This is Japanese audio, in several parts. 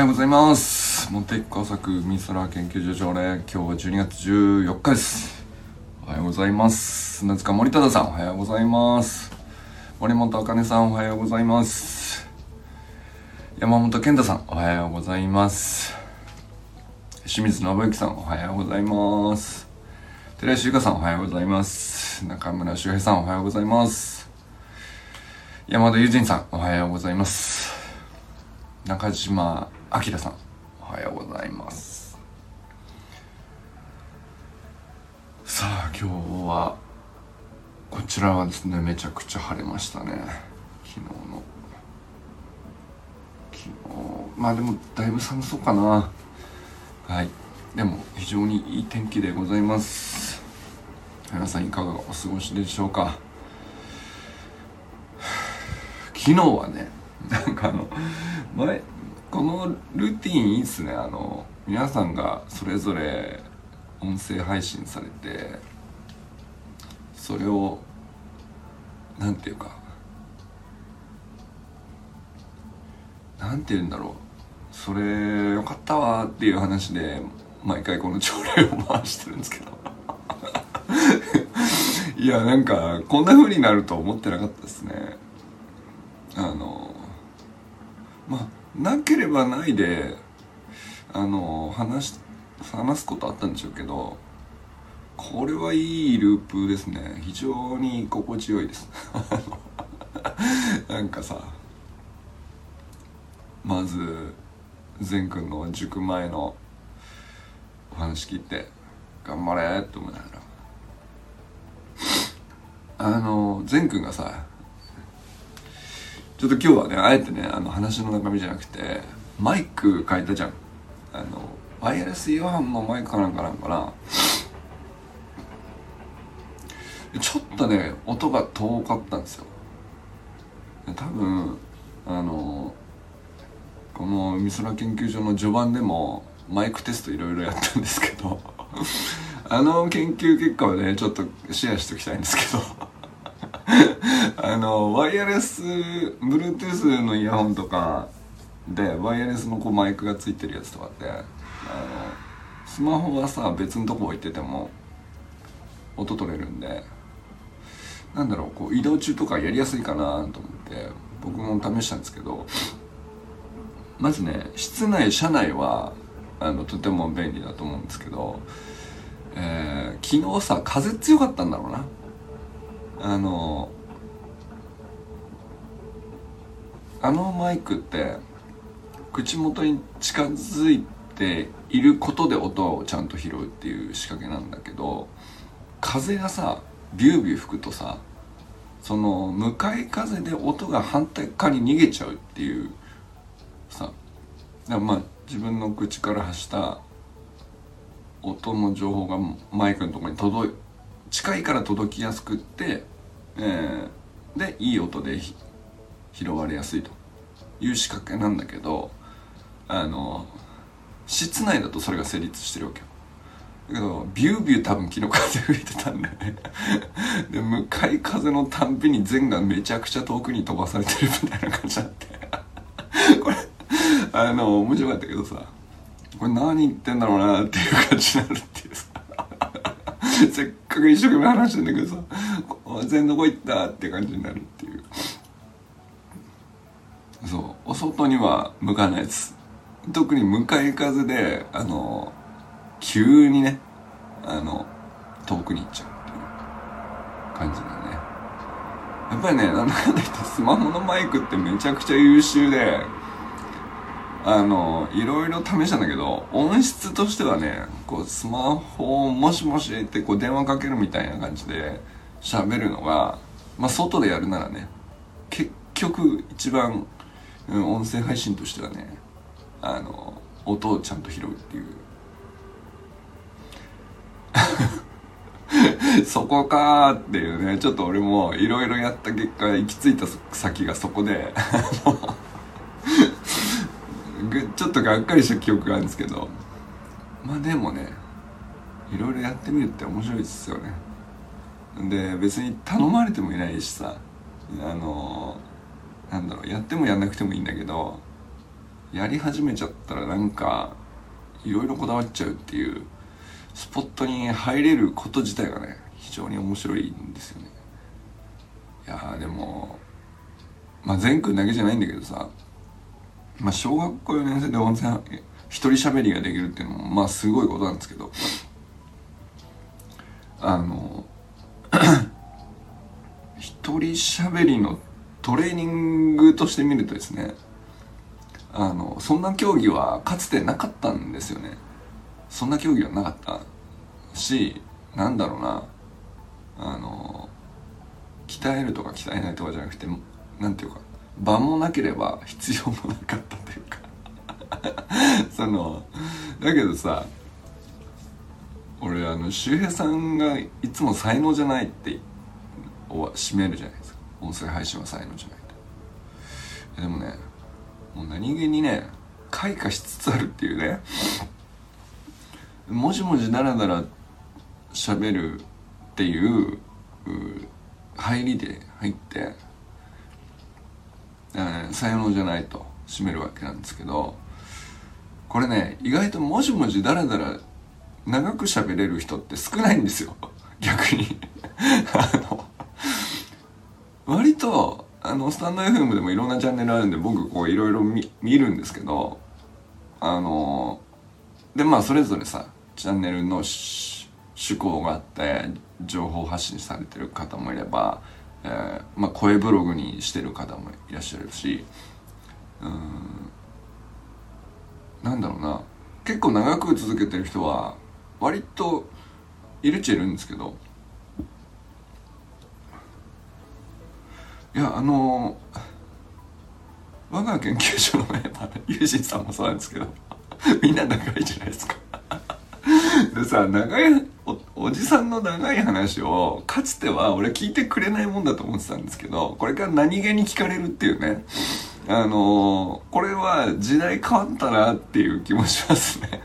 はようございます。モンテック川作美空研究所条例今日は12月14日です。おはようございます。砂塚森忠さんおはようございます。森本茜さんおはようございます。山本健太さんおはようございます。清水信之さんおはようございます。寺石由香さんおはようございます。中村修平さんおはようございます。山田友人さんおはようございます。中島明さんおはようございます。さあ今日はこちらはですねめちゃくちゃ晴れましたね。昨日の。昨日まあでもだいぶ寒そうかな。はい。でも非常にいい天気でございます。皆さんいかがお過ごしでしょうか。昨日はねなんかあの前このルーティンいいっすね。あの皆さんがそれぞれ音声配信されてそれをなんていうかなんて言うんだろう。それよかったわっていう話で毎回この朝礼を回してるんですけど。いやなんかこんな風になると思ってなかったですね。あのまあなければないであの話話すことあったんでしょうけどこれはいいループですね。非常に心地よいです。なんかさまず善くんの塾前のお話聞いて頑張れって思いながら。あの善くんがさちょっと今日はねあえてねあの話の中身じゃなくてマイク変えたじゃん。あのワイヤレスイヤホンのマイクかなんかなんかな。ちょっとね音が遠かったんですよ。多分あのこの美空研究所の序盤でもマイクテストいろいろやったんですけどあの研究結果をねちょっとシェアしておきたいんですけど。あのワイヤレス Bluetooth のイヤホンとかでワイヤレスのこうマイクがついてるやつとかってあのスマホはさ別のとこ置いてても音取れるんでなんだろうこう移動中とかやりやすいかなと思って僕も試したんですけどまずね室内車内はあのとても便利だと思うんですけど、えー、昨日さ風強かったんだろうな。あのあのマイクって口元に近づいていることで音をちゃんと拾うっていう仕掛けなんだけど風がさビュービュー吹くとさその向かい風で音が反対側に逃げちゃうっていうさだまあ自分の口から発した音の情報がマイクのとこに届い近いから届きやすくって、えー、でいい音で拾われやすいという仕掛けなんだけどあの室内だとそれが成立してるわけよ。だけどビュービュー多分昨日風吹いてたんだよね。で向かい風のたんびに弦がめちゃくちゃ遠くに飛ばされてるみたいな感じだって。これあの面白かったけどさこれ何言ってんだろうなっていう感じになるっていうさ。せっかく一生懸命話してんだけどさ全どこ行ったって感じになるっていう。そう。お外には向かないです。特に向かい風であの急にねあの遠くに行っちゃうっていう感じだね。やっぱりねなんだかんだ言ってスマホのマイクってめちゃくちゃ優秀であのいろいろ試したんだけど音質としてはねこうスマホをもしもしってこう電話かけるみたいな感じで喋るのがまあ外でやるならね結局一番、うん、音声配信としてはねあの音をちゃんと拾うっていう。そこかーっていうねちょっと俺もいろいろやった結果行き着いた先がそこでちょっとがっかりした記憶があるんですけどまあでもねいろいろやってみるって面白いですよね。で別に頼まれてもいないしさあのなんだろうやってもやんなくてもいいんだけどやり始めちゃったらなんかいろいろこだわっちゃうっていうスポットに入れること自体がね非常に面白いんですよね。いやでもまあ善くんだけじゃないんだけどさまあ小学校4年生で温泉一人喋りができるっていうのもまあすごいことなんですけどあの 一人喋りのトレーニングとして見るとですねあのそんな競技はかつてなかったんですよね。そんな競技はなかったしなんだろうな。あの鍛えるとか鍛えないとかじゃなくてなんていうか場もなければ必要もなかったというか。そのだけどさ俺あの周平さんがいつも才能じゃないって締めるじゃない。音声配信は才能じゃないと。でもねもう何気にね開花しつつあるっていうねもじもじだらだら喋るっていう入りで入って才能じゃないと締めるわけなんですけどこれね意外ともじもじだらだら長く喋れる人って少ないんですよ。逆に。あの割とあのスタンド FM でもいろんなチャンネルあるんで僕こういろいろ見るんですけどあのでまあそれぞれさチャンネルの趣向があって情報発信されてる方もいれば、えー、まあ、声ブログにしてる方もいらっしゃるしうんなんだろうな。結構長く続けてる人は割といるっちゃいるんですけどいやあの我が研究所のメンバーのユージンさんもそうなんですけどみんな仲いじゃないですか。でさ長いおじさんの長い話をかつては俺聞いてくれないもんだと思ってたんですけどこれから何気に聞かれるっていうねあのこれは時代変わったなっていう気もしますね。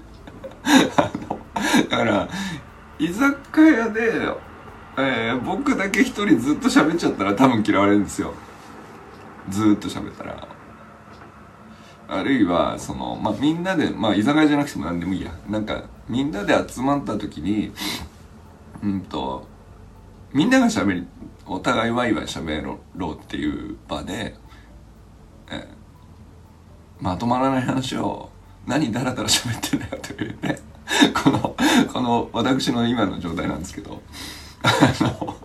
あのだから居酒屋で、えー、僕だけ一人ずっと喋っちゃったら多分嫌われるんですよ。ずっと喋ったら。あるいはそのまあみんなでまあ居酒屋じゃなくても何でもいいや。なんかみんなで集まった時にうんとみんなが喋りお互いワイワイ喋ろうっていう場で、えまとまらない話を何ダラダラ喋ってんだよというね。このこの私の今の状態なんですけど。あ の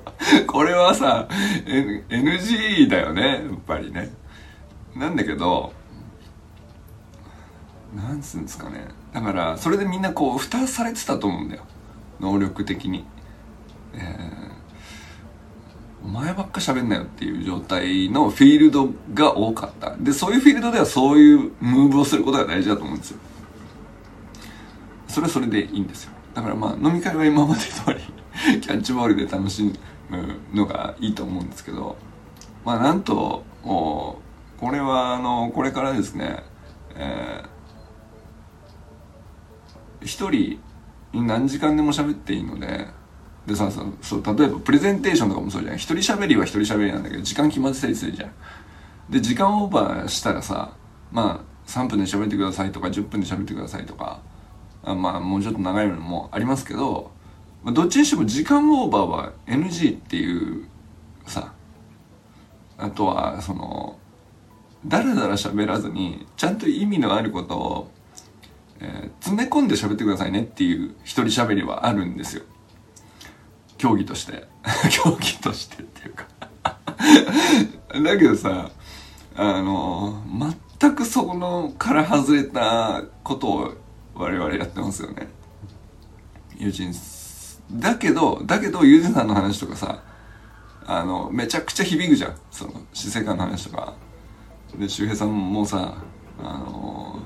これはさ、N、NG だよねやっぱりね。なんだけどなんつうんですかね。だからそれでみんなこう蓋されてたと思うんだよ。能力的に。えー、お前ばっか喋んなよっていう状態のフィールドが多かった。でそういうフィールドではそういうムーブをすることが大事だと思うんですよ。それはそれでいいんですよ。だからまあ飲み会は今まで通り キャッチボールで楽しむのがいいと思うんですけどまあなんともうこれはあのこれからですねえー一人何時間でも喋っていいのででさそう例えばプレゼンテーションとかもそうじゃん。一人喋りは一人喋りなんだけど時間決まってたりするじゃん。で時間オーバーしたらさまあ3分で喋ってくださいとか10分で喋ってくださいとかあまあもうちょっと長いのもありますけど、まあ、どっちにしても時間オーバーは NG っていうさあとはそのだらだら喋らずにちゃんと意味のあることをえー、詰め込んで喋ってくださいねっていう一人喋りはあるんですよ。競技として。競技としてっていうか だけどさ、あの、全くそこのから外れたことを我々やってますよね。友人、だけど、だけど、ユージさんの話とかさ、あの、めちゃくちゃ響くじゃん。その、死生観の話とか。で、周平さんもさ、あの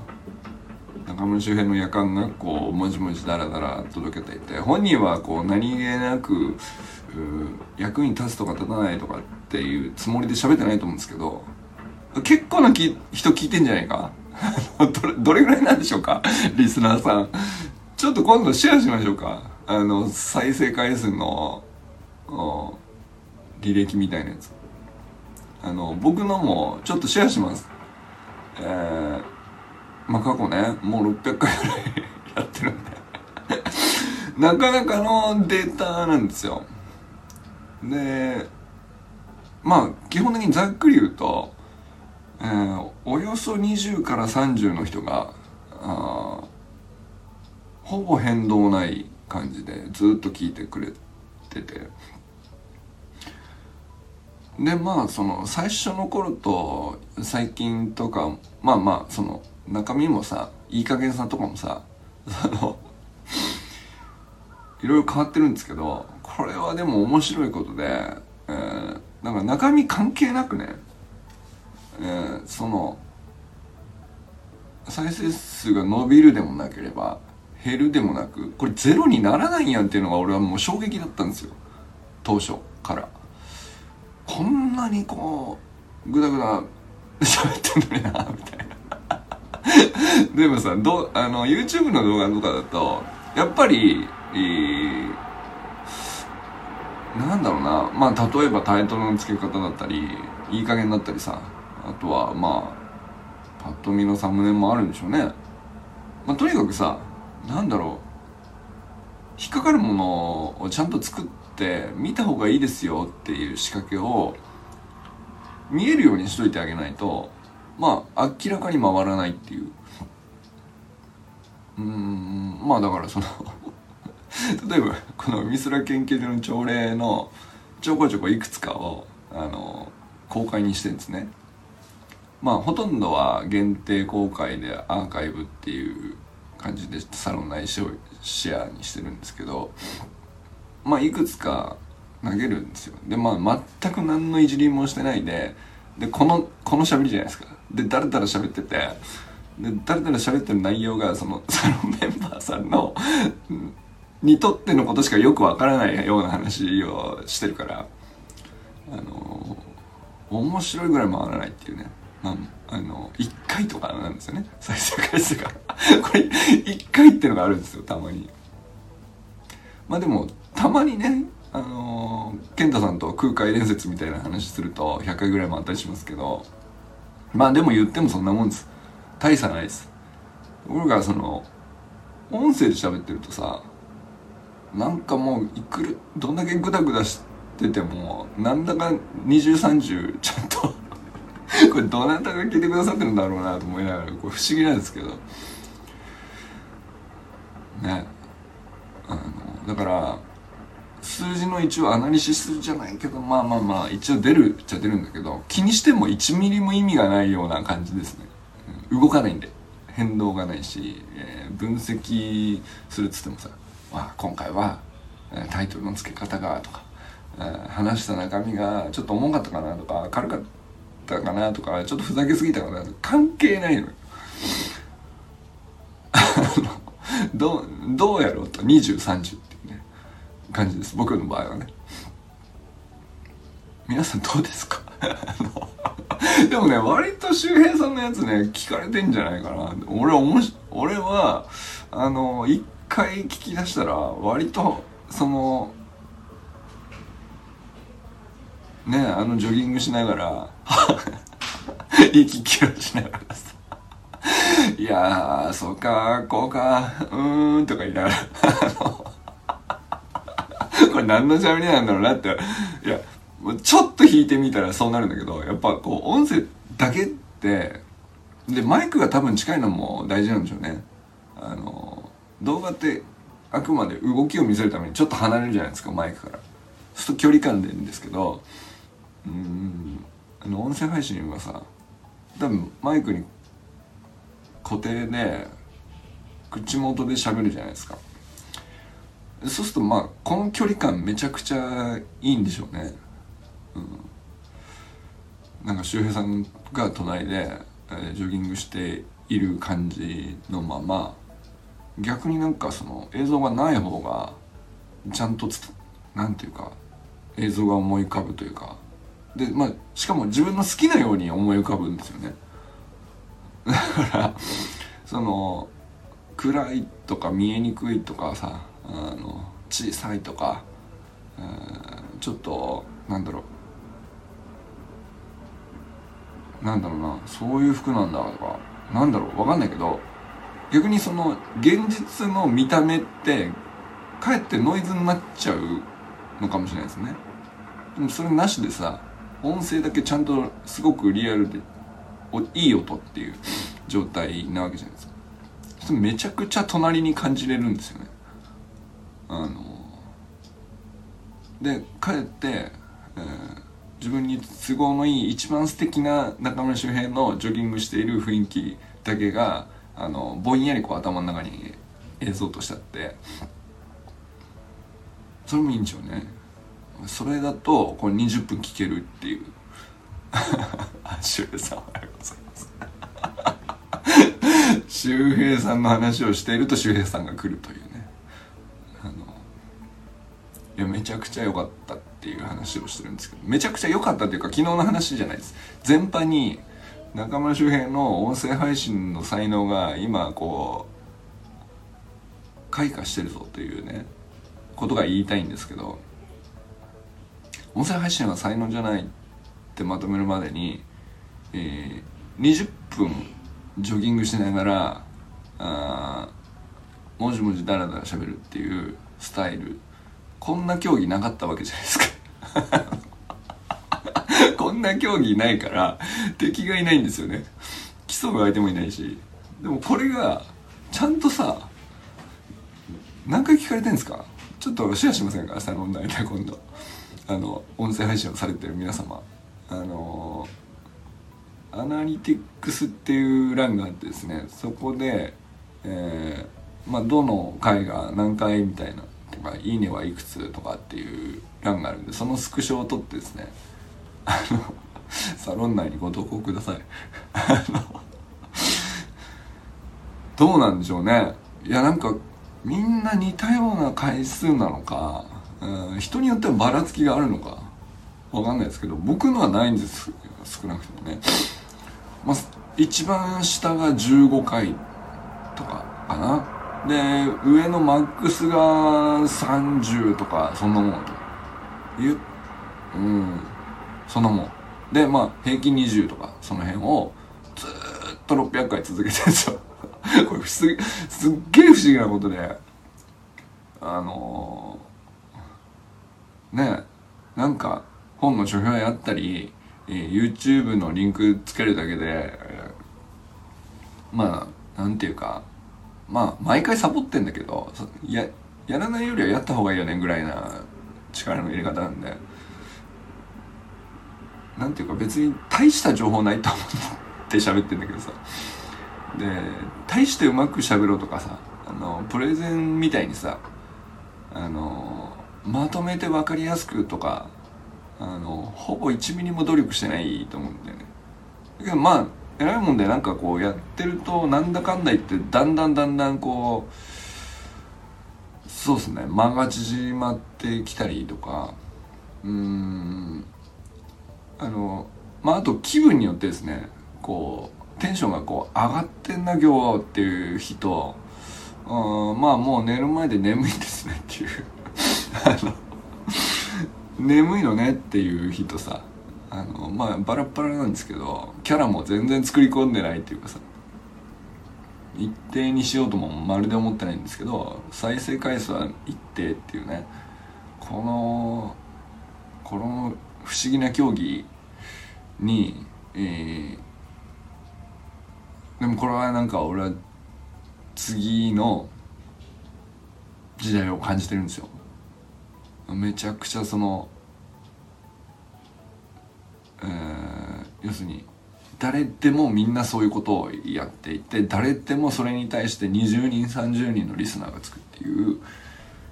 中村周辺の夜間学校をもじもじだらだら届けていて本人はこう何気なく役に立つとか立たないとかっていうつもりで喋ってないと思うんですけど結構なき人聞いてんじゃないか どれどれぐらいなんでしょうか？リスナーさん。ちょっと今度シェアしましょうか。あの再生回数の履歴みたいなやつ。あの僕のもちょっとシェアします。えーまあ過去ねもう600回ぐらいやってるんで。なかなかのデータなんですよ。でまあ基本的にざっくり言うと、えー、およそ20から30の人があほぼ変動ない感じでずっと聞いてくれてて。でまあその最初の頃と最近とかまあまあその中身もさいい加減さとかもさ いろいろ変わってるんですけどこれはでも面白いことで、えー、なんか中身関係なくね、えー、その再生数が伸びるでもなければ減るでもなくこれゼロにならないやっていうのが俺はもう衝撃だったんですよ。当初から。こんなにこうグダグダ 喋ってんのになみたいな。でもさどあの YouTube の動画とかだとやっぱり、えー、なんだろうな。まあ例えばタイトルの付け方だったりいい加減だったりさあとはまあパッと見のサムネもあるんでしょうね。まあとにかくさなんだろう。引っかかるものをちゃんと作って見た方がいいですよっていう仕掛けを見えるようにしといてあげないとまあ明らかに回らないっていう。うんまあだからその 例えばこの美空研究所の朝礼のちょこちょこいくつかをあの公開にしてるんですね。まあほとんどは限定公開でアーカイブっていう感じでサロン内シェアにしてるんですけどまあいくつか投げるんですよ。でまあ全く何のいじりもしてないででこのこの喋りじゃないですか。でだらだら喋っててでだらだら喋ってる内容がその サロンメンバーさんのにとってのことしかよくわからないような話をしてるからあの面白いぐらい回らないっていうね。まあ、あの1回とかなんですよね。再生回数が。これ1回ってのがあるんですよたまに。まあでもたまにねあの健太さんと空海伝説みたいな話すると100回ぐらい回ったりしますけど。まあでも言ってもそんなもんです。大差ないです。ところがその音声で喋ってるとさなんかもういくるどんだけグダグダしててもなんだか2030ちゃんと これどなたが聞いてくださってるんだろうなと思いながらこれ不思議なんですけど。ね。あのだから数字の一応アナリシスじゃないけどまあまあまあ一応出るっちゃ出るんだけど気にしても1ミリも意味がないような感じですね。動かないんで。変動がないし、えー、分析するっつってもさ、まあ、今回はタイトルの付け方がとか、えー、話した中身がちょっと重かったかなとか軽かったかなとかちょっとふざけすぎたかなとか関係ないのよ。どうどうやろうと2030っていうね感じです。僕の場合はね。皆さんどうですか？でもね割と周平さんのやつね聞かれてんじゃないかな。俺はおもし俺はあの一回聞き出したら割とそのねあのジョギングしながら 息切をしながらさ。いやーそうかこうかうーんとか言いながらこれ何の喋りなんだろうなって。いやちょっと弾いてみたらそうなるんだけどやっぱこう音声だけってでマイクが多分近いのも大事なんでしょうね。あの動画ってあくまで動きを見せるためにちょっと離れるじゃないですかマイクから。そうすると距離感でいいんですけどうん。あの音声配信はさ多分マイクに固定で口元で喋るじゃないですか。そうするとまあこの距離感めちゃくちゃいいんでしょうね。うん。なんか周平さんが隣で、えー、ジョギングしている感じのまま逆になんかその映像がない方がちゃんとつなんていうか映像が思い浮かぶというかでまあしかも自分の好きなように思い浮かぶんですよね。だからその暗いとか見えにくいとかさあの小さいとか、ちょっとなんだろう。なんだろうなそういう服なんだとかなんだろうわかんないけど逆にその現実の見た目ってかえってノイズになっちゃうのかもしれないですね。でもそれなしでさ音声だけちゃんとすごくリアルでいい音っていう状態なわけじゃないですか。めちゃくちゃ隣に感じれるんですよね。あのでかえって、えー、自分に都合のいい一番素敵な中村周平のジョギングしている雰囲気だけがあのぼんやりこう頭の中に映像としてあって。それもいいんでしょうね。それだとこれ20分聞けるっていう。周平さん。おはようございます。周平さんの話をしていると周平さんが来るというね。あのいやめちゃくちゃ良かったっていう話をしてるんですけどめちゃくちゃ良かったっていうか昨日の話じゃないです。全般に中村周平の音声配信の才能が今こう開花してるぞというねことが言いたいんですけど音声配信は才能じゃないってまとめるまでに、えー、20分ジョギングしながらあもじもじダラダラ喋るっていうスタイル。こんな競技なかったわけじゃないですか。こんな競技ないから敵がいないんですよね。競う相手もいないし。でもこれがちゃんとさ何回聞かれてんですか？ちょっとシェアしませんか？明日の問題で今度。あの音声配信をされてる皆様。あのアナリティクスっていう欄があってですねそこで、えー、まあ、どの回が何回みたいなとか「いいねはいくつ」とかっていう欄があるんでそのスクショを取ってですねあのサロン内にご投稿ください。どうなんでしょうね。いやなんかみんな似たような回数なのか、うん、人によってはばらつきがあるのかわかんないですけど僕のはないんです少なくともね、まあ、一番下が15回とかかな。で上のマックスが30とかそんなもんと。いううんそんなもん。でまあ平均20とかその辺をずっと600回続けてるんですよ。これすすっげえ不思議なことであのー、ねなんか本の書評やったり、えー、YouTube のリンクつけるだけで、えー、まあなんていうかまあ毎回サボってんだけどややらないよりはやった方がいいよねぐらいな力の入れ方なんで。なんていうか別に大した情報ないと思って喋ってんだけどさ。で大してうまく喋ろうとかさあのプレゼンみたいにさあのまとめて分かりやすくとかあのほぼ1ミリも努力してないと思うんだよね。だけどまあ偉いもんでなんかこうやってるとなんだかんだ言ってだんだんだんだんこうそうっすね。間が縮まってきたりとか。うん。あのまああと気分によってですねこうテンションがこう上がってんな今日っていう日と、うん、まあもう寝る前で眠いですねっていう。あの 眠いのねっていう日とさあのまあバラバラなんですけどキャラも全然作り込んでないっていうかさ一定にしようともまるで思ってないんですけど再生回数は一定っていうねこのこの不思議な競技に、えー、でもこれはなんか俺は次の時代を感じてるんですよ。めちゃくちゃその、えー、要するに誰でもみんなそういうことをやっていて誰でもそれに対して20人30人のリスナーがつくっていう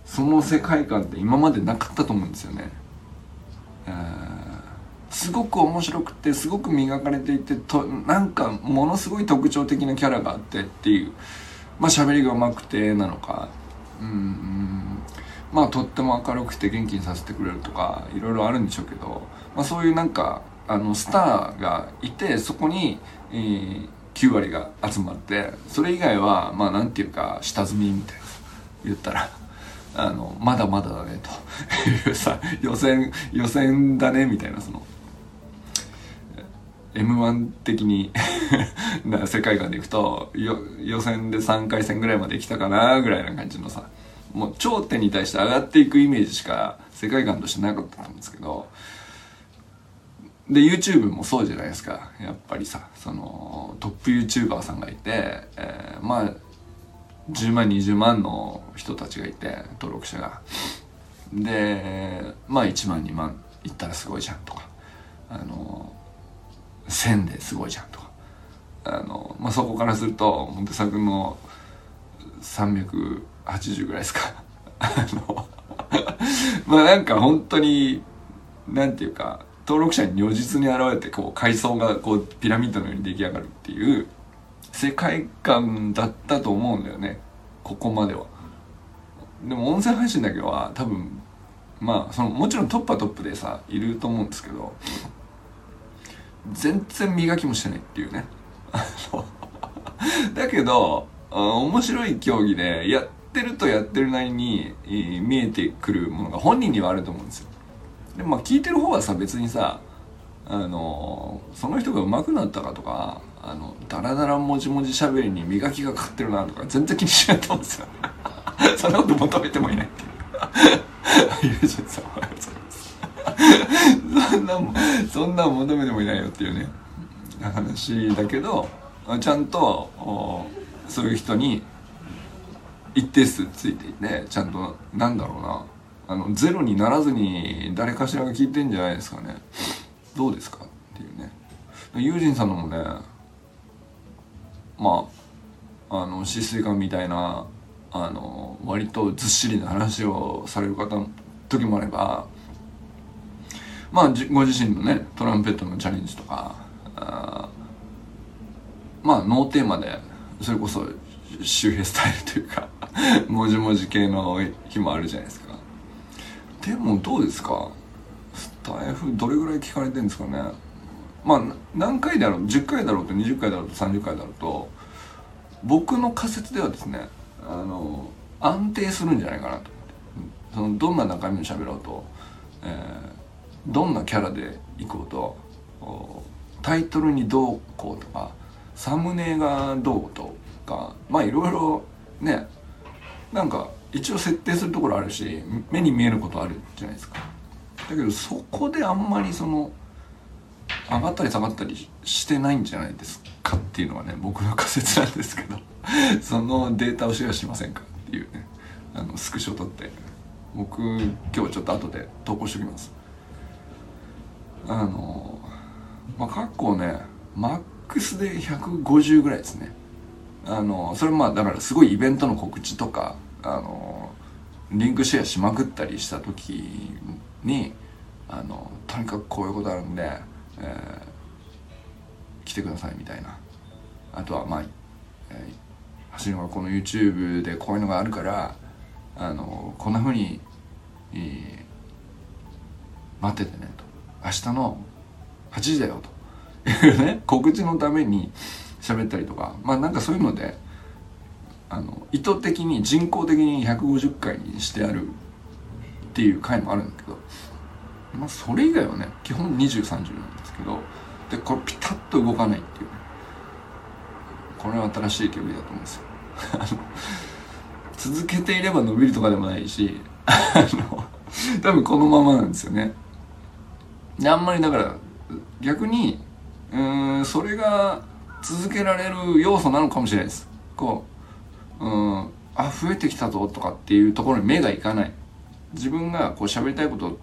その世界観って今までなかったと思うんですよね。えーすごく面白くてすごく磨かれていてとなんかものすごい特徴的なキャラがあってっていう。まあ喋りがうまくてなのか。うん。まあとっても明るくて元気にさせてくれるとかいろいろあるんでしょうけど、まあ、そういうなんかあのスターがいてそこに、えー、9割が集まってそれ以外はまあなんていうか下積みみたいな言ったら。あのまだまだだねというさ予選予選だねみたいなその m 1的に な世界観でいくと予選で3回戦ぐらいまで来たかなぐらいな感じのさもう頂点に対して上がっていくイメージしか世界観としてなかったんですけどで YouTube もそうじゃないですか。やっぱりさそのトップ YouTuber さんがいて、えー、まあ10万20万の人たちがいて登録者が。でまあ1万2万いったらすごいじゃんとか。あの1000ですごいじゃんとか。あの、まあ、そこからするとモテ作の300 80ぐらいですか。あのまあなんか本当になんていうか登録者に如実に現れてこう階層がこうピラミッドのように出来上がるっていう世界観だったと思うんだよね。ここまでは。でも音声配信だけは多分まあそのもちろんトップはトップでさいると思うんですけど全然磨きもしてないっていうね。だけど面白い競技でいやってるとやってるなりに見えてくるものが本人にはあると思うんですよ。でもまあ聞いてる方はさ別にさあのその人が上手くなったかとかあのダラダラもじもじしゃべりに磨きがかかってるなとか全然気にしないと思うんですよ。そんなこと求めてもいないっていう。友人さんおはようございます。そんなそんな求めてもいないよっていうね話だけどちゃんとそういう人に一定数ついていてちゃんとなんだろうな。あのゼロにならずに誰かしらが聞いてんじゃないですかね。どうですか？っていうね。ユージンさんのもねまああの止水感みたいなあの割とずっしりな話をされる方の時もあればまあご自身のねトランペットのチャレンジとかあまあノーテーマでそれこそ周平スタイルというか もじもじ系の日もあるじゃないですか。でもどうですか？スタイフどれぐらい聞かれてるんですかね？まあ何回だろう？10回だろうと20回だろうと30回だろうと僕の仮説ではですねあの安定するんじゃないかなと。そのどんな中身を喋ろうと、えー、どんなキャラでいこうとタイトルにどうこうとかサムネがどうとかまあいろいろねなんか一応設定するところあるし目に見えることあるじゃないですか。だけどそこであんまりその上がったり下がったりしてないんじゃないですかっていうのはね僕の仮説なんですけど そのデータをシェアしませんかっていうねあのスクショ撮って僕今日ちょっと後で投稿しておきます。あのまあ過去ねマックスで150ぐらいですね。あのそれまあだからすごいイベントの告知とかあのリンクシェアしまくったりした時にあのとにかくこういうことあるんで、えー、来てくださいみたいな。あとはまあ、えー、橋野がこの YouTube でこういうのがあるからあのこんなふうに、えー、待っててねと。明日の8時だよと。いうね告知のために喋ったりとかまあなんかそういうのであの意図的に人工的に150回にしてあるっていう回もあるんだけど、まあ、それ以外はね基本2030なんですけどでこれピタッと動かないっていう。ねこれは新しい競技だと思うんですよ。続けていれば伸びるとかでもないしあの多分このままなんですよね。であんまりだから逆にうんそれが続けられる要素なのかもしれないです。こううんあ増えてきたぞとかっていうところに目がいかない。自分がこう喋りたいことを、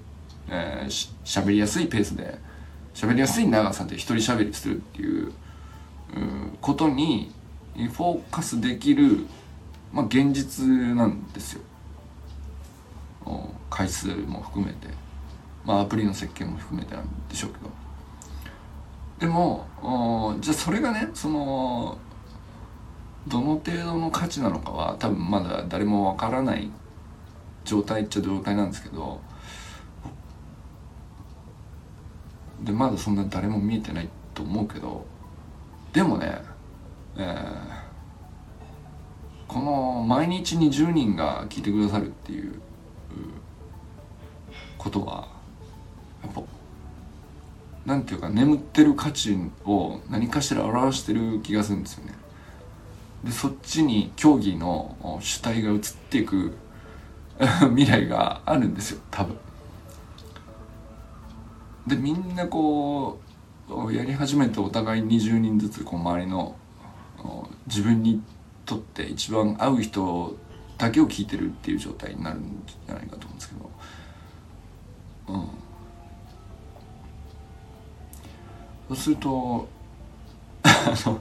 えー、し喋りやすいペースで喋りやすい長さで一人喋りするっていううんことにフォーカスできる、まあ、現実なんですよ。回数も含めて。まあアプリの設計も含めてなんでしょうけど。でもじゃあそれがねそのどの程度の価値なのかは多分まだ誰もわからない状態っちゃ状態なんですけどでまだそんな誰も見えてないと思うけどでもね、えー、この毎日に10人が聞いてくださるっていうことはやっぱなんていうか眠ってる価値を何かしら表してる気がするんですよね。でそっちに競技の主体が移っていく 未来があるんですよ多分。でみんなこうやり始めてお互い20人ずつこう周りの自分にとって一番合う人だけを聞いてるっていう状態になるんじゃないかと思うんですけど。そうするとあの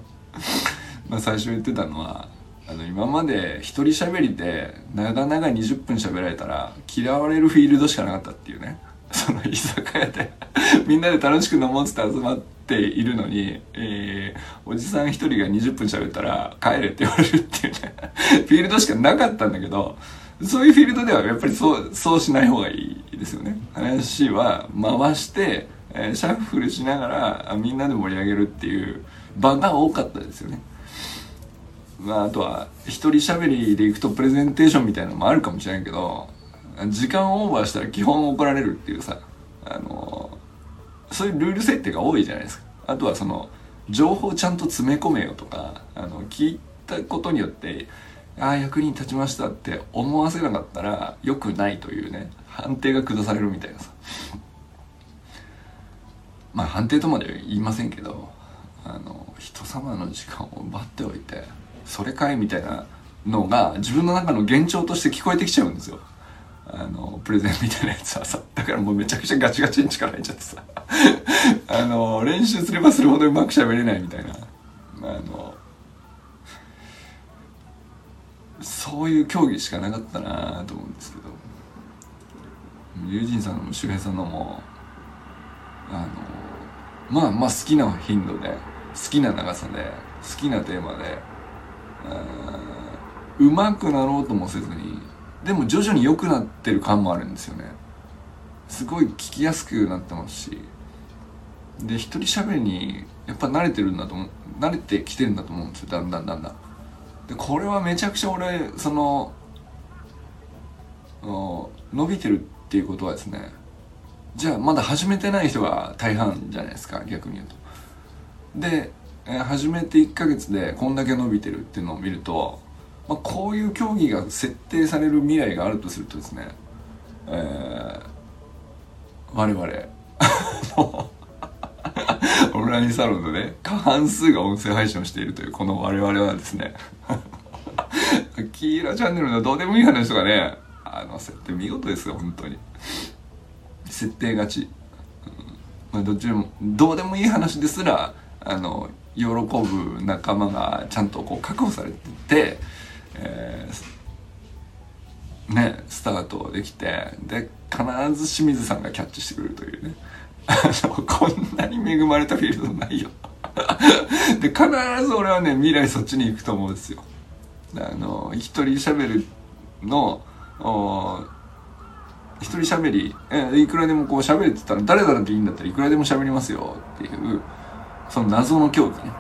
まあ最初言ってたのはあの今まで一人喋りで長々20分喋られたら嫌われるフィールドしかなかったっていうね。その居酒屋でみんなで楽しく飲もうっつって集まっているのに、えー、おじさん一人が20分喋ったら帰れって言われるっていうね。フィールドしかなかったんだけどそういうフィールドではやっぱりそうそうしない方がいいですよね。話は回して、えー、シャッフルしながらみんなで盛り上げるっていう場が多かったですよね。まあ、あとは一人喋りでいくとプレゼンテーションみたいなのもあるかもしれないけど時間オーバーしたら基本怒られるっていうさあのそういうルール設定が多いじゃないですか。あとはその情報ちゃんと詰め込めよとかあの聞いたことによってああ役に立ちましたって思わせなかったら良くないというね判定が下されるみたいなさ。まあ判定とまでは言いませんけどあの人様の時間を奪っておいてそれかいみたいなのが自分の中の幻聴として聞こえてきちゃうんですよ。あのプレゼンみたいなやつはさだからもうめちゃくちゃガチガチに力入っちゃってさ。あの練習すればするほどうまく喋れないみたいな。あのそういう競技しかなかったなと思うんですけど。友人さんのも周平さんのもあのまあまあ好きな頻度で好きな長さで好きなテーマでうまくなろうともせずにでも徐々に良くなってる感もあるんですよね。すごい聞きやすくなってますしで一人喋りにやっぱ慣れてるんだと思う慣れてきてるんだと思うんですよだんだんだんだん。でこれはめちゃくちゃ俺その伸びてるっていうことはですねじゃあまだ始めてない人が大半じゃないですか逆に言うと。でえー、始めて1ヶ月でこんだけ伸びてるっていうのを見ると、まあ、こういう競技が設定される未来があるとするとですね、えー、我々オンラインサロンのね過半数が音声配信をしているというこの我々はですねキーラチャンネルのどうでもいい話とかねあの設定見事ですよ本当に。設定勝ち、まあ、どっちでもどうでもいい話ですらあの喜ぶ仲間がちゃんとこう確保されてて、えー、ねスタートできてで必ず清水さんがキャッチしてくれるというね。こんなに恵まれたフィールドないよ。で必ず俺はね未来そっちに行くと思うんですよ。あの一人喋るの一人喋り。えいくらでもこう喋るって言ったら誰だっていいんだったらいくらでも喋りますよ。っていうその謎の競技ね、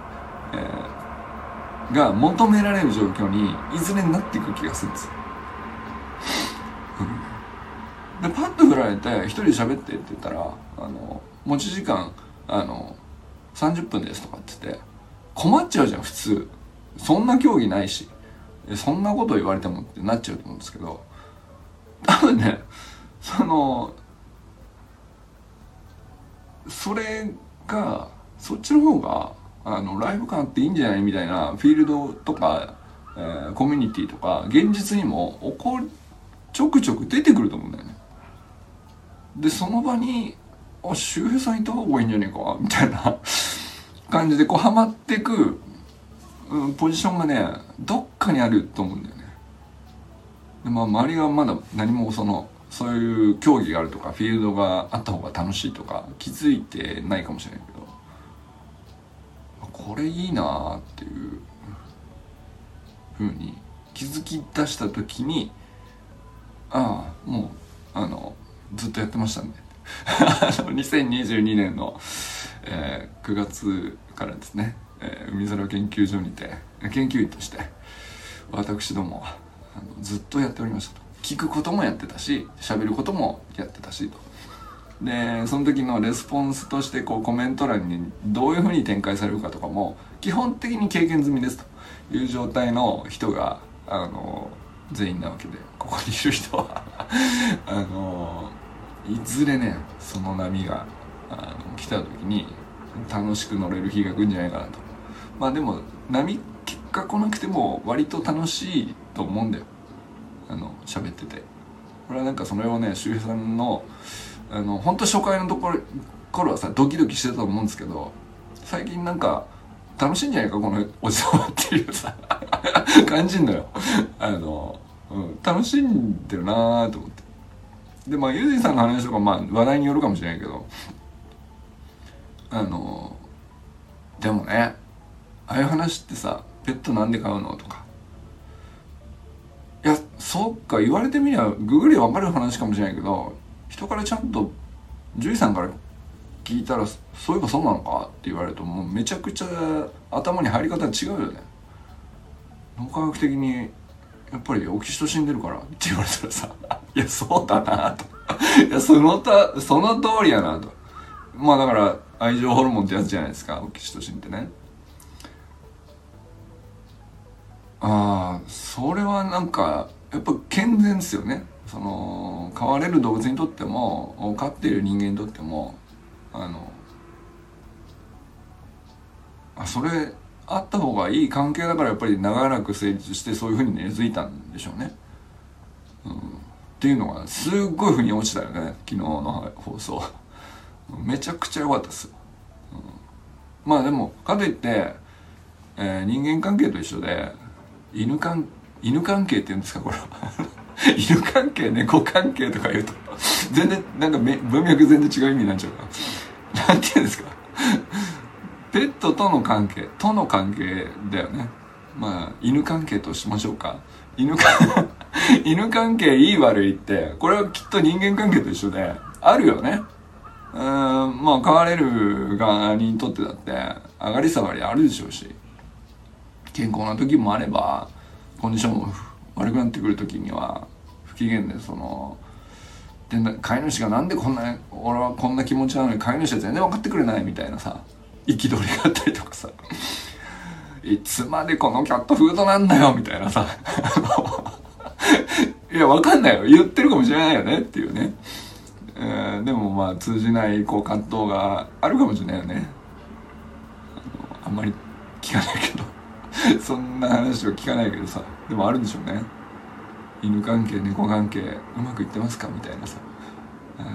えー、が求められる状況にいずれになっていく気がするんです。よ。でパッと振られて一人で喋ってって言ったらあの持ち時間あの30分ですとかって言って困っちゃうじゃん普通。そんな競技ないし。そんなこと言われてもってなっちゃうと思うんですけど。多分ねそのそれがそっちの方があのライブ感っていいんじゃないみたいなフィールドとか、えー、コミュニティとか現実にも起こちょくちょく出てくると思うんだよね。でその場に「あ周平さんいた方がいいんじゃねえか」みたいな感じでこうハマっていく、うん、ポジションがねどっかにあると思うんだよね。でまあ周りがまだ何もそのそういう競技があるとかフィールドがあった方が楽しいとか気づいてないかもしれないけどこれいいなっていうふうに気づき出した時にああもうあのずっとやってました んで2022年の、えー、9月からですね、えー、海空研究所にて研究員として私どもあのずっとやっておりましたと。聞くこともやってたし喋ることもやってたしと。でその時のレスポンスとしてこうコメント欄にどういうふうに展開されるかとかも基本的に経験済みですと。いう状態の人があの全員なわけでここにいる人は。あのいずれねその波があの来た時に楽しく乗れる日が来るんじゃないかなと。まあでも波結果来なくても割と楽しいと思うんだよ。あの喋ってて。これはなんかそれをね周平さんのあの本当初回のところ頃はさドキドキしてたと思うんですけど最近なんか楽しいんじゃないかこのおじさんっていうさ 感じんのよ。あの、うん、楽しんでるなーと思って。でまあユージンさんの話とかまあ話題によるかもしれないけどあのでもねああいう話ってさペットなんで飼うのとかそっか言われてみりゃググり分かる話かもしれないけど人からちゃんと獣医さんから聞いたらそういえばそうなのかって言われるともうめちゃくちゃ頭に入り方違うよね。脳科学的にやっぱりオキシトシン出るからって言われたらさ いやそうだなと。いやそのたその通りやなと。まあだから愛情ホルモンってやつじゃないですかオキシトシンってね。ああそれはなんかやっぱ健全ですよねその飼われる動物にとっても飼っている人間にとってもあのあそれあった方がいい関係だからやっぱり長らく成立してそういうふうに根付いたんでしょうね。うん、っていうのがすっごい腑に落ちたよね昨日の放送。めちゃくちゃ良かったです。うん、まあでもかといって、えー、人間関係と一緒で犬関犬関係って言うんですかこれ。犬関係猫関係とか言うと。全然なんか文脈全然違う意味になっちゃうから。なんて言うんですか。ペットとの関係との関係だよね。まあ犬関係としましょうか。犬か 犬関係いい悪いってこれはきっと人間関係と一緒であるよね。うんまあ飼われる側にとってだって上がり下がりあるでしょうし健康な時もあればコンディションも悪くなってくる時には不機嫌でそので飼い主がなんでこんな俺はこんな気持ちなのに飼い主は全然分かってくれないみたいなさ憤りがあったりとかさ。いつまでこのキャットフードなんだよみたいなさ。いや分かんないよ。言ってるかもしれないよねっていうね、えー、でもまあ通じないこう葛藤があるかもしれないよね。あんまり聞かないけど。そんな話は聞かないけどさでもあるんでしょうね。犬関係猫関係うまくいってますかみたいなさ。あの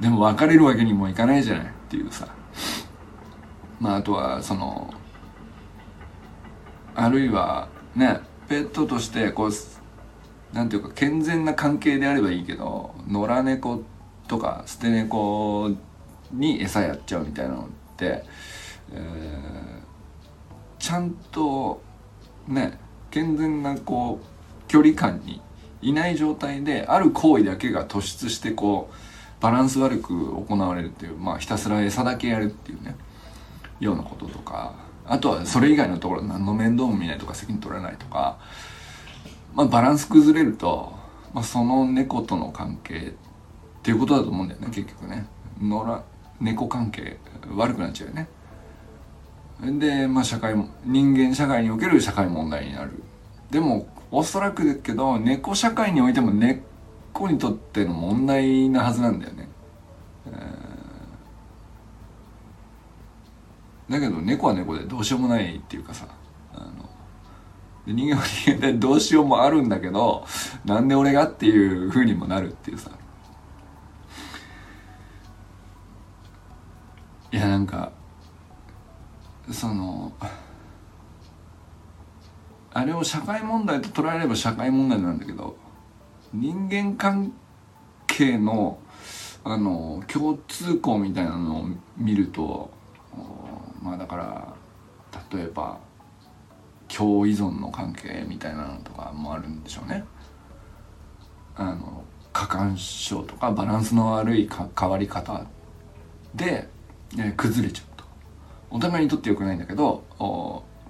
でも別れるわけにもいかないじゃないっていうさ。まああとはそのあるいはねペットとしてこうなんていうか健全な関係であればいいけど野良猫とか捨て猫に餌やっちゃうみたいなのって、えー、ちゃんとね健全なこう距離感にいない状態である行為だけが突出してこうバランス悪く行われるっていうまあひたすら餌だけやるっていうねようなこととかあとはそれ以外のところ何の面倒も見ないとか責任取らないとか、まあ、バランス崩れると、まあ、その猫との関係っていうことだと思うんだよね結局ね。野良猫関係悪くなっちゃうよね。でまあ社会も人間社会における社会問題になる。でもおそらくだけど猫社会においても猫にとっての問題なはずなんだよね、えー、だけど猫は猫でどうしようもないっていうかさあので人間は人間でどうしようもあるんだけどなんで俺がっていうふうにもなるっていうさ。いやなんかそのあれを社会問題と捉えれば社会問題なんだけど人間関係のあの共通項みたいなのを見るとまあだから例えば共依存の関係みたいなのとかもあるんでしょうね。あの過干渉とかバランスの悪い変わり方で、え崩れちゃうお互いにとってよくないんだけど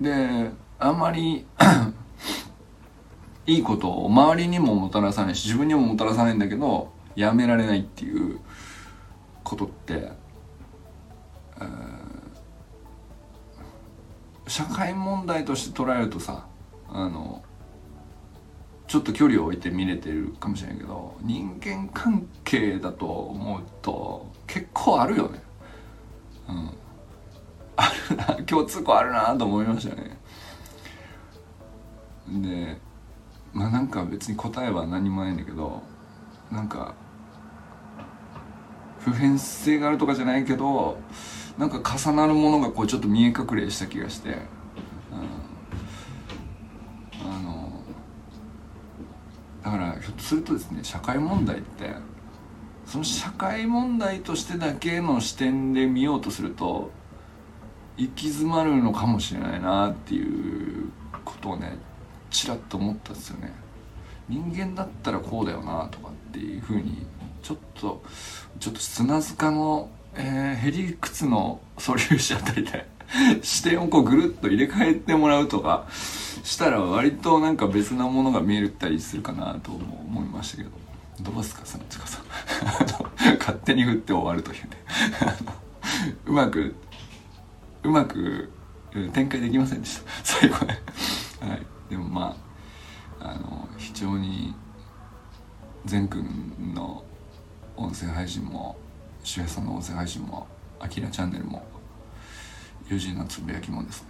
であんまり いいことを周りにももたらさないし自分にももたらさないんだけどやめられないっていうことって社会問題として捉えるとさあのちょっと距離を置いて見れてるかもしれないけど人間関係だと思うと結構あるよね。うん。共通項あるなと思いましたね。でまあなんか別に答えは何もないんだけどなんか普遍性があるとかじゃないけどなんか重なるものがこうちょっと見え隠れした気がして、あのだからひょっとするとですね社会問題ってその社会問題としてだけの視点で見ようとすると行き詰まるのかもしれないなっていうことをねちらっと思ったんですよね。人間だったらこうだよなとかっていうふうにちょっとちょっと砂塚の、えー、ヘリクツの素粒子あたりで 視点をこうぐるっと入れ替えてもらうとかしたら割となんか別なものが見えたりするかなと思いましたけど。どうですか砂塚さん。勝手に振って終わるというね。うまくうまく展開できませんでした。最後ねはい。でもまああの非常に善くんの音声配信も周平さんの音声配信もあきらチャンネルも友人のつぶやきもですね、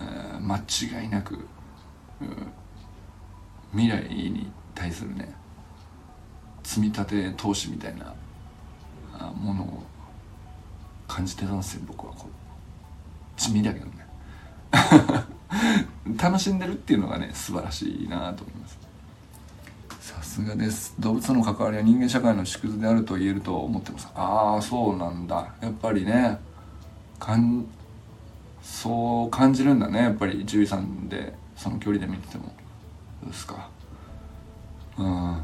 えー、間違いなく、未来に対するね積み立て投資みたいなものを感じてたんですよ僕はこう。地味だけどね。楽しんでるっていうのがね素晴らしいなと思います。さすがです。動物との関わりは人間社会の縮図であると言えると思ってます。ああそうなんだ。やっぱりねかんそう感じるんだね。やっぱり獣医さんでその距離で見てても。どうですか。うん。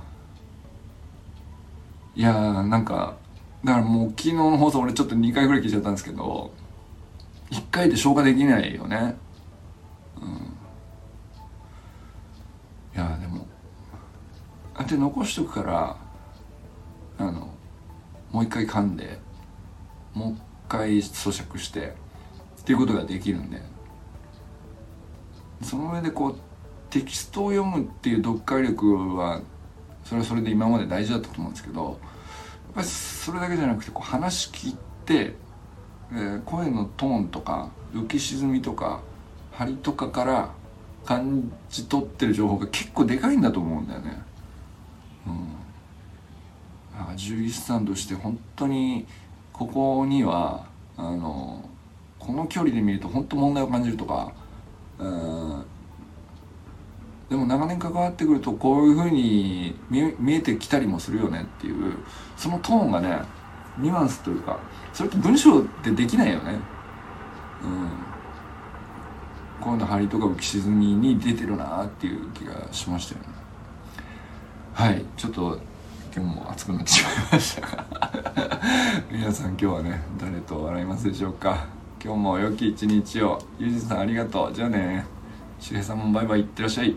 いやーなんかだからもう昨日の放送俺ちょっと2回ぐらい聞いちゃったんですけど1回で消化できないよね。うん。いやでもあって残しとくからあのもう一回噛んでもう一回咀嚼してっていうことができるんで。その上でこうテキストを読むっていう読解力はそれはそれで今まで大事だったと思うんですけどぱりそれだけじゃなくてこう話聞いて、えー、声のトーンとか浮き沈みとか張りとかから感じ取ってる情報が結構でかいんだと思うんだよね。うん、獣医師さんとして本当にここにはあのこの距離で見ると本当問題を感じるとか、うん、でも長年関わってくるとこういうふうに見えてきたりもするよねっていうそのトーンがねニュアンスというかそれって文章ってできないよね。うん。今度張りとか浮き沈みに出てるなっていう気がしましたよね。はい。ちょっと今日も暑くなってしまいましたが。皆さん今日はね誰と笑いますでしょうか。今日も良き一日を。ゆうじさんありがとう。じゃあね。しげさんもバイバイ。いってらっしゃい。